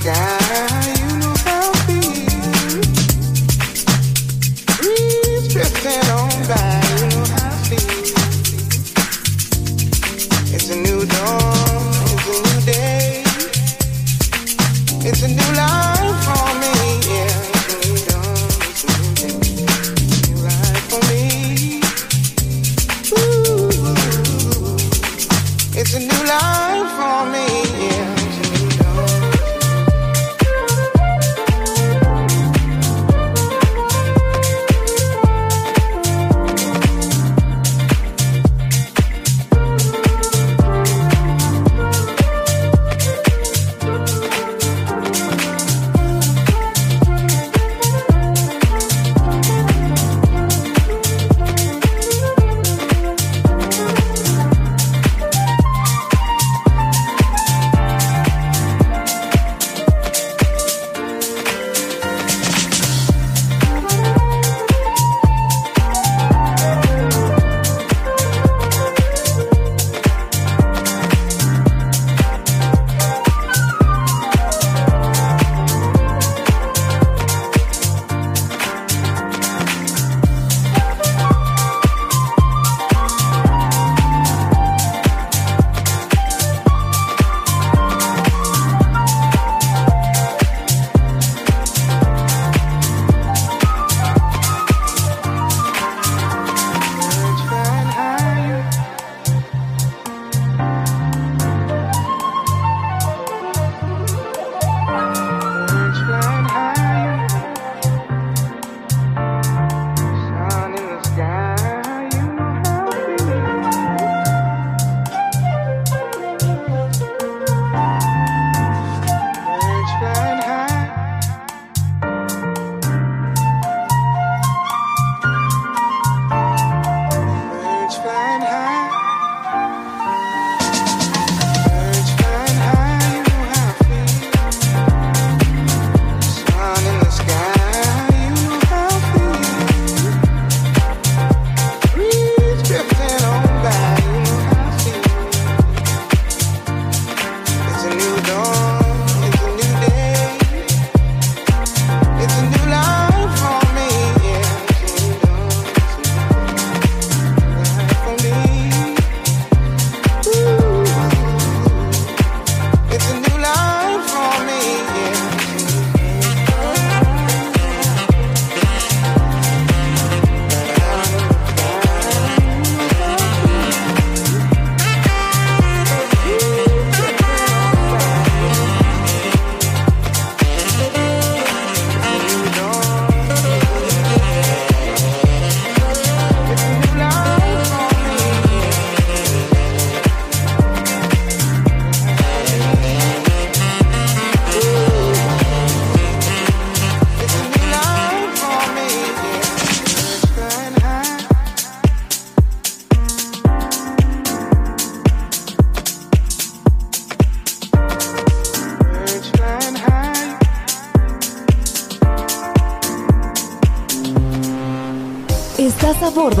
down.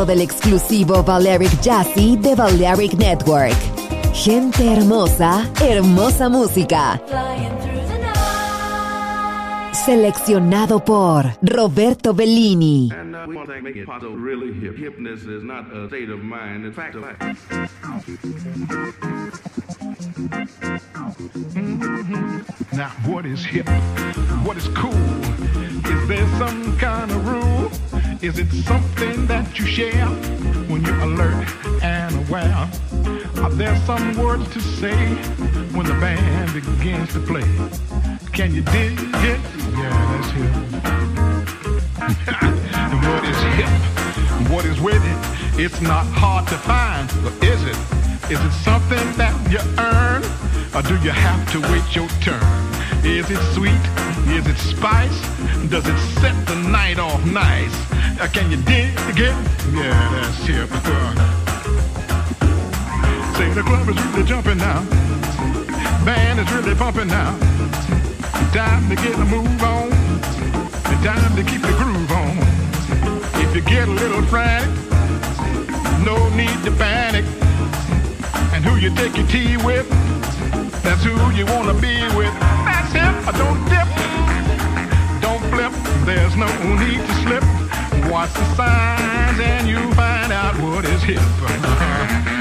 Del exclusivo Balearic Jazzy de Balearic Network. Gente hermosa, hermosa música. Seleccionado por Roberto Bellini. Now, what is hip? What is cool? Is there some kind of rule? Is it something that you share when you're alert and aware? Are there some words to say when the band begins to play? Can you dig it? Yeah, that's hip. what is hip? What is with it? It's not hard to find, but is it? Is it something that you earn? Or do you have to wait your turn? Is it sweet? Is it spice? Does it set the night off nice? Uh, can you dig it? Yeah, that's hip. Say the club is really jumping now. Band is really pumping now. Time to get a move on. Time to keep the groove on. If you get a little frantic, no need to panic. And who you take your tea with, that's who you wanna be with. That's him. Don't dip, don't flip. There's no need to slip. Watch the signs and you find out what is hip.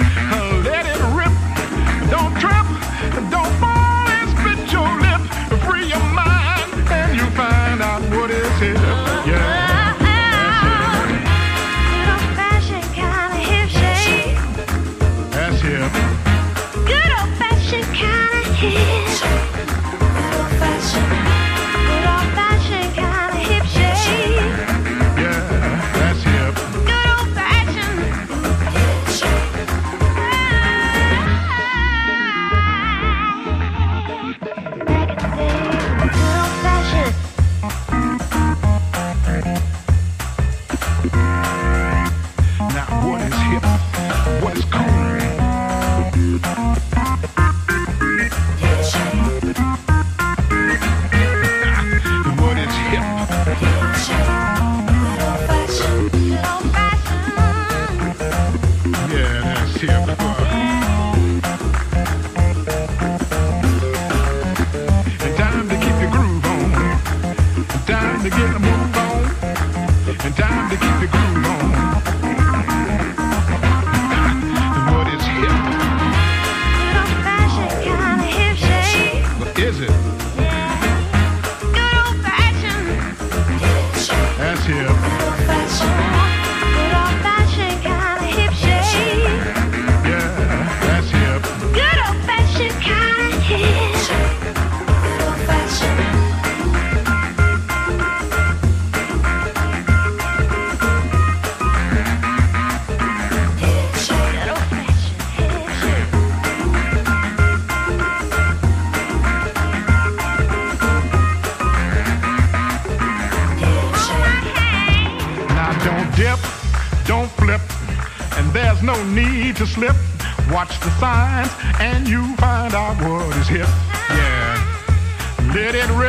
Watch the signs and you find out what is hip. Yeah. Let it rip.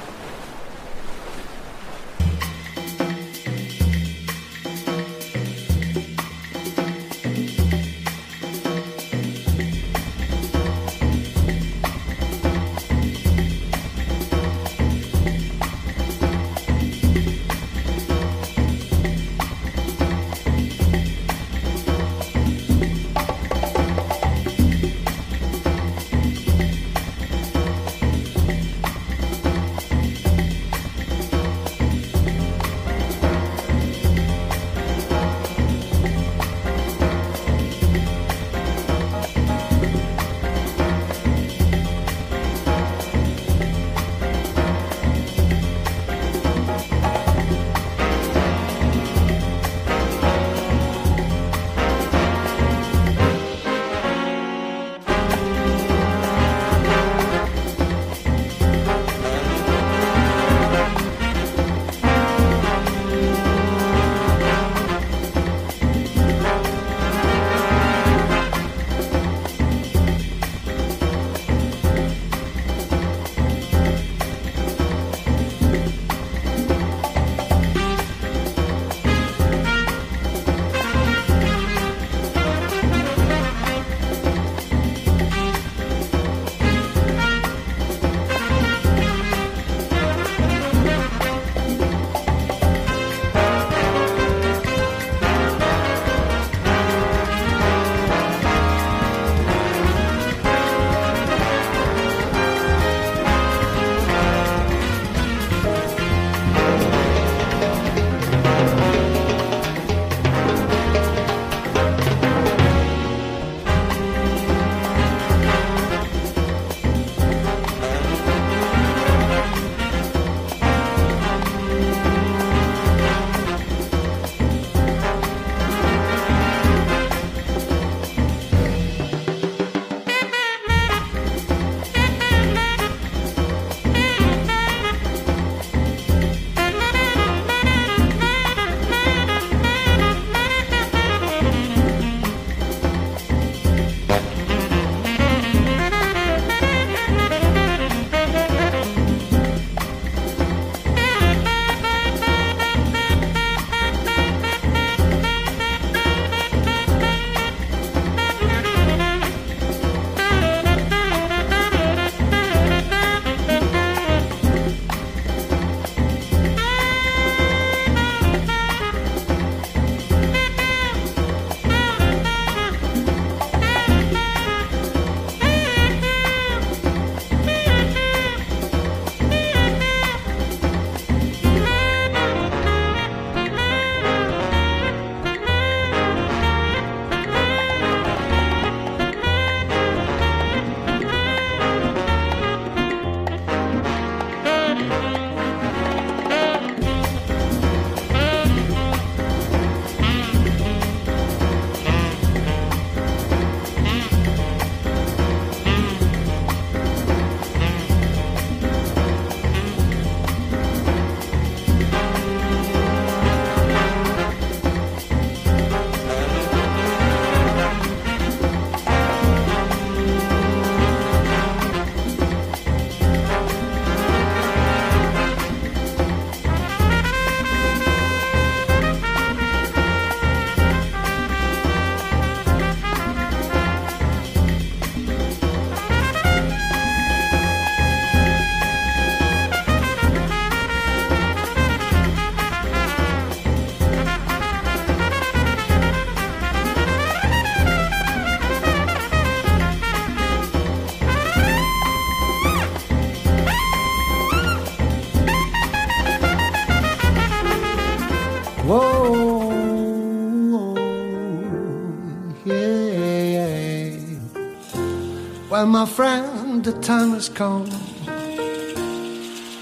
Well, my friend, the time has come.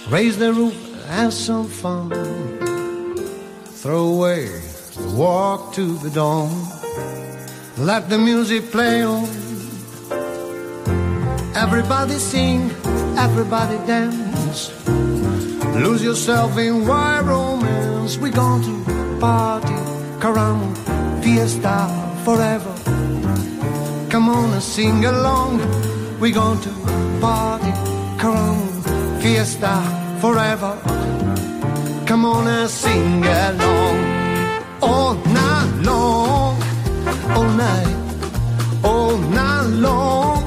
Raise the roof, have some fun. Throw away the walk to the dawn. Let the music play on. Everybody sing, everybody dance. Lose yourself in wild romance. We're going to party, caramba, fiesta forever. Come on and sing along. We're going to party, come fiesta forever. Come on and sing along. All night long, all night, all night long,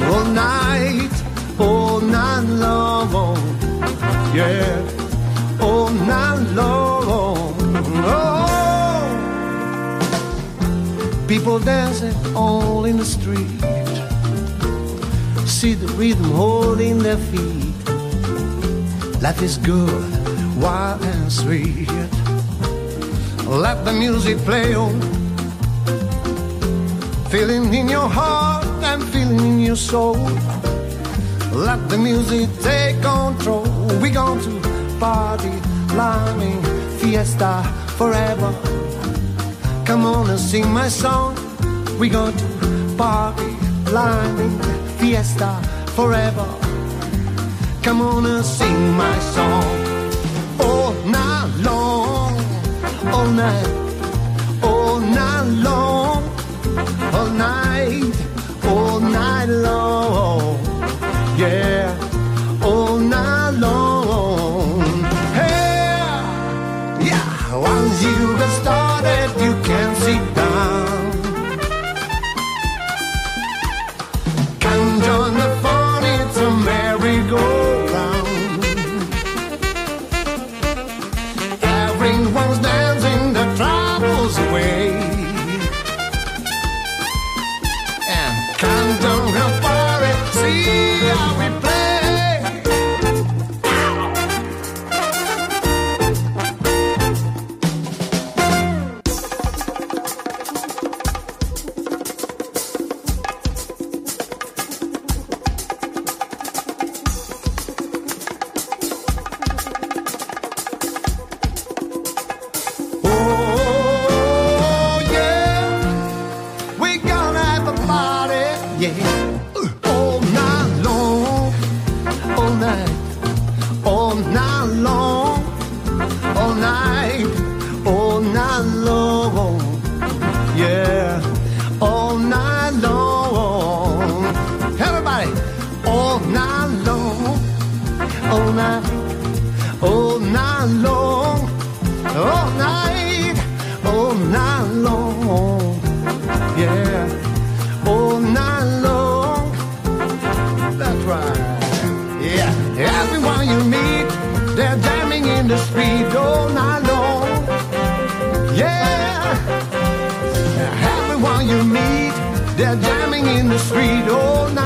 all night, all night long. Yeah, all night long. Oh. People dancing all in the street. See the rhythm holding their feet. Life is good, wild and sweet. Let the music play on. Feeling in your heart and feeling in your soul. Let the music take control. We're going to party, climbing, fiesta forever. Come on and sing my song. We're going to party, climbing, fiesta forever. Come on and sing my song. All night long, all night, all night long, all night, all night long, all night, all night long, all night, all night long, yeah, all night long. That's right, yeah. Everyone you meet, they're jamming in the street all night long, yeah. Everyone you meet, they're jamming in the street all night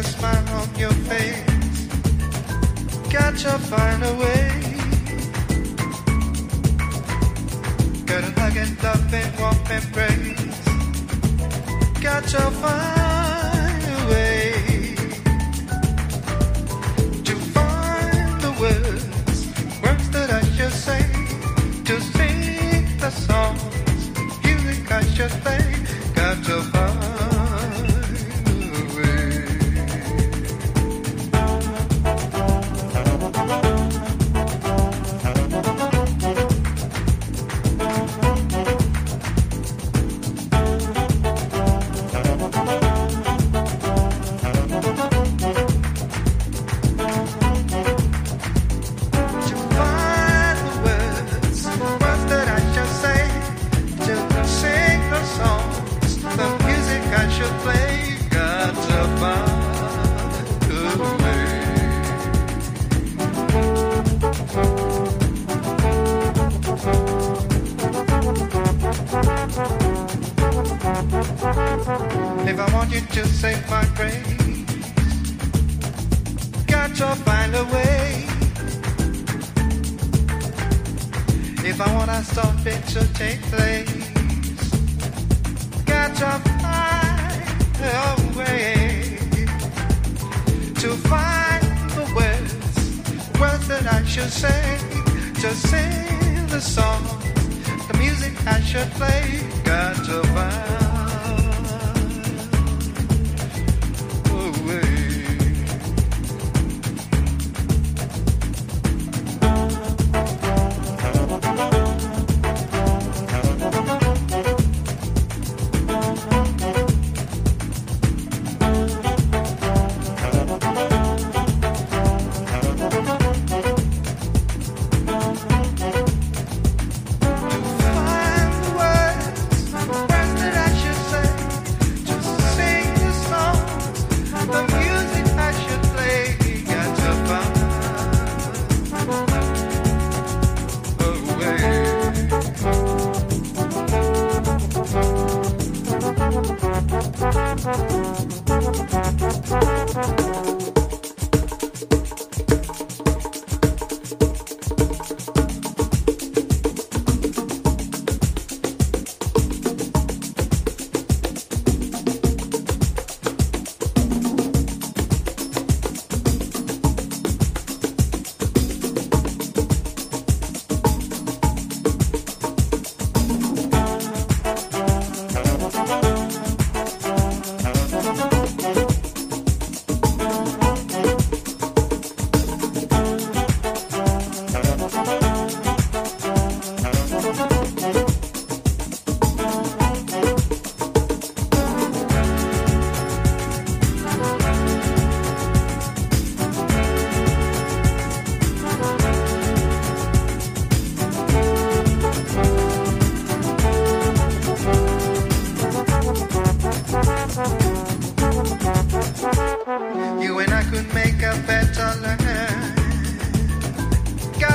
A smile on your face, gotta find a way. Gotta hug and love and warm embrace. Gotta find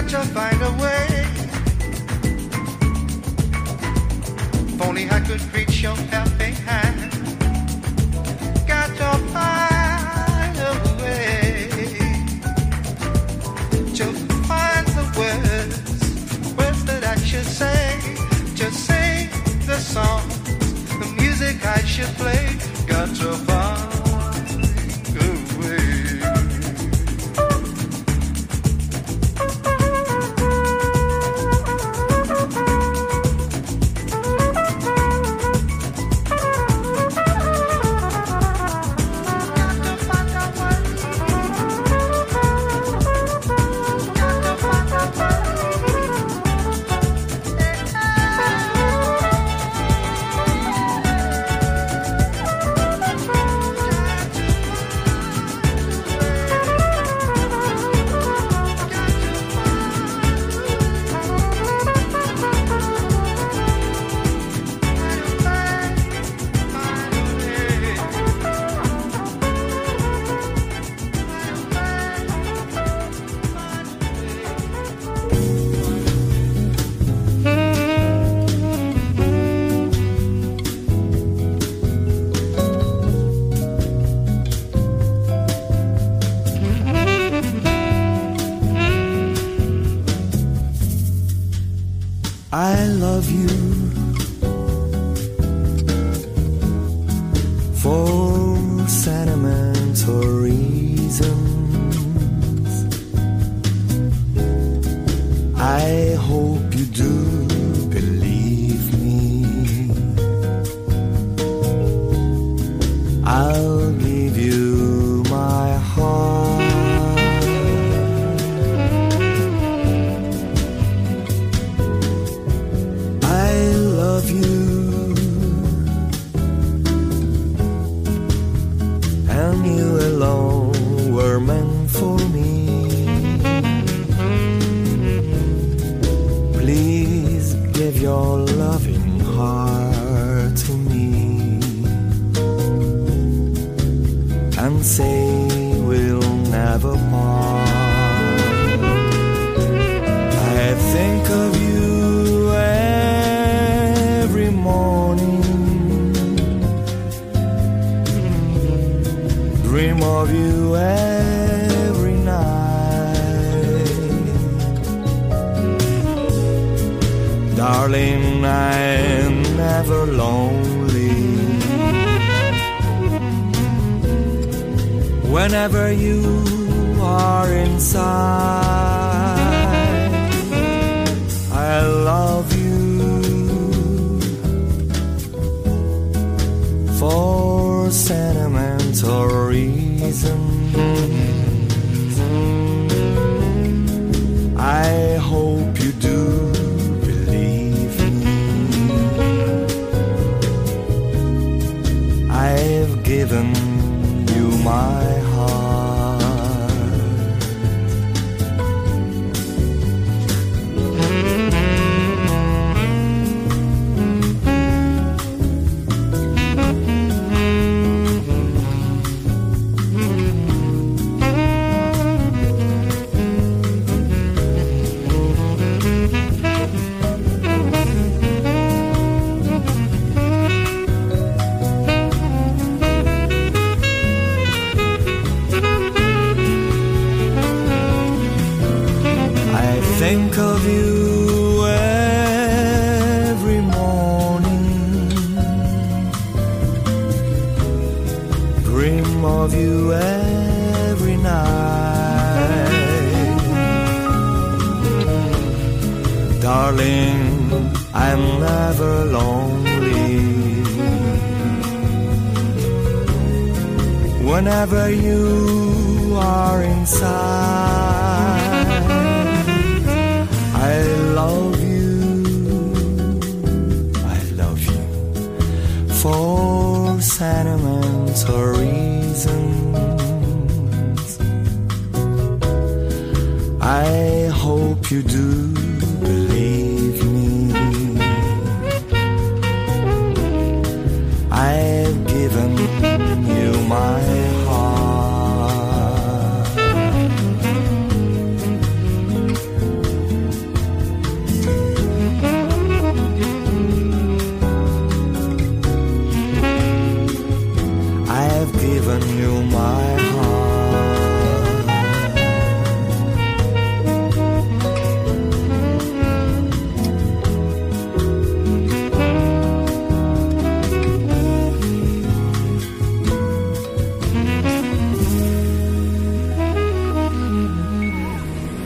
that you'll find a way. If only I could reach your helping hand. Got to find a way. Just find the words, words that I should say. Just sing the song, the music I should play. Got to your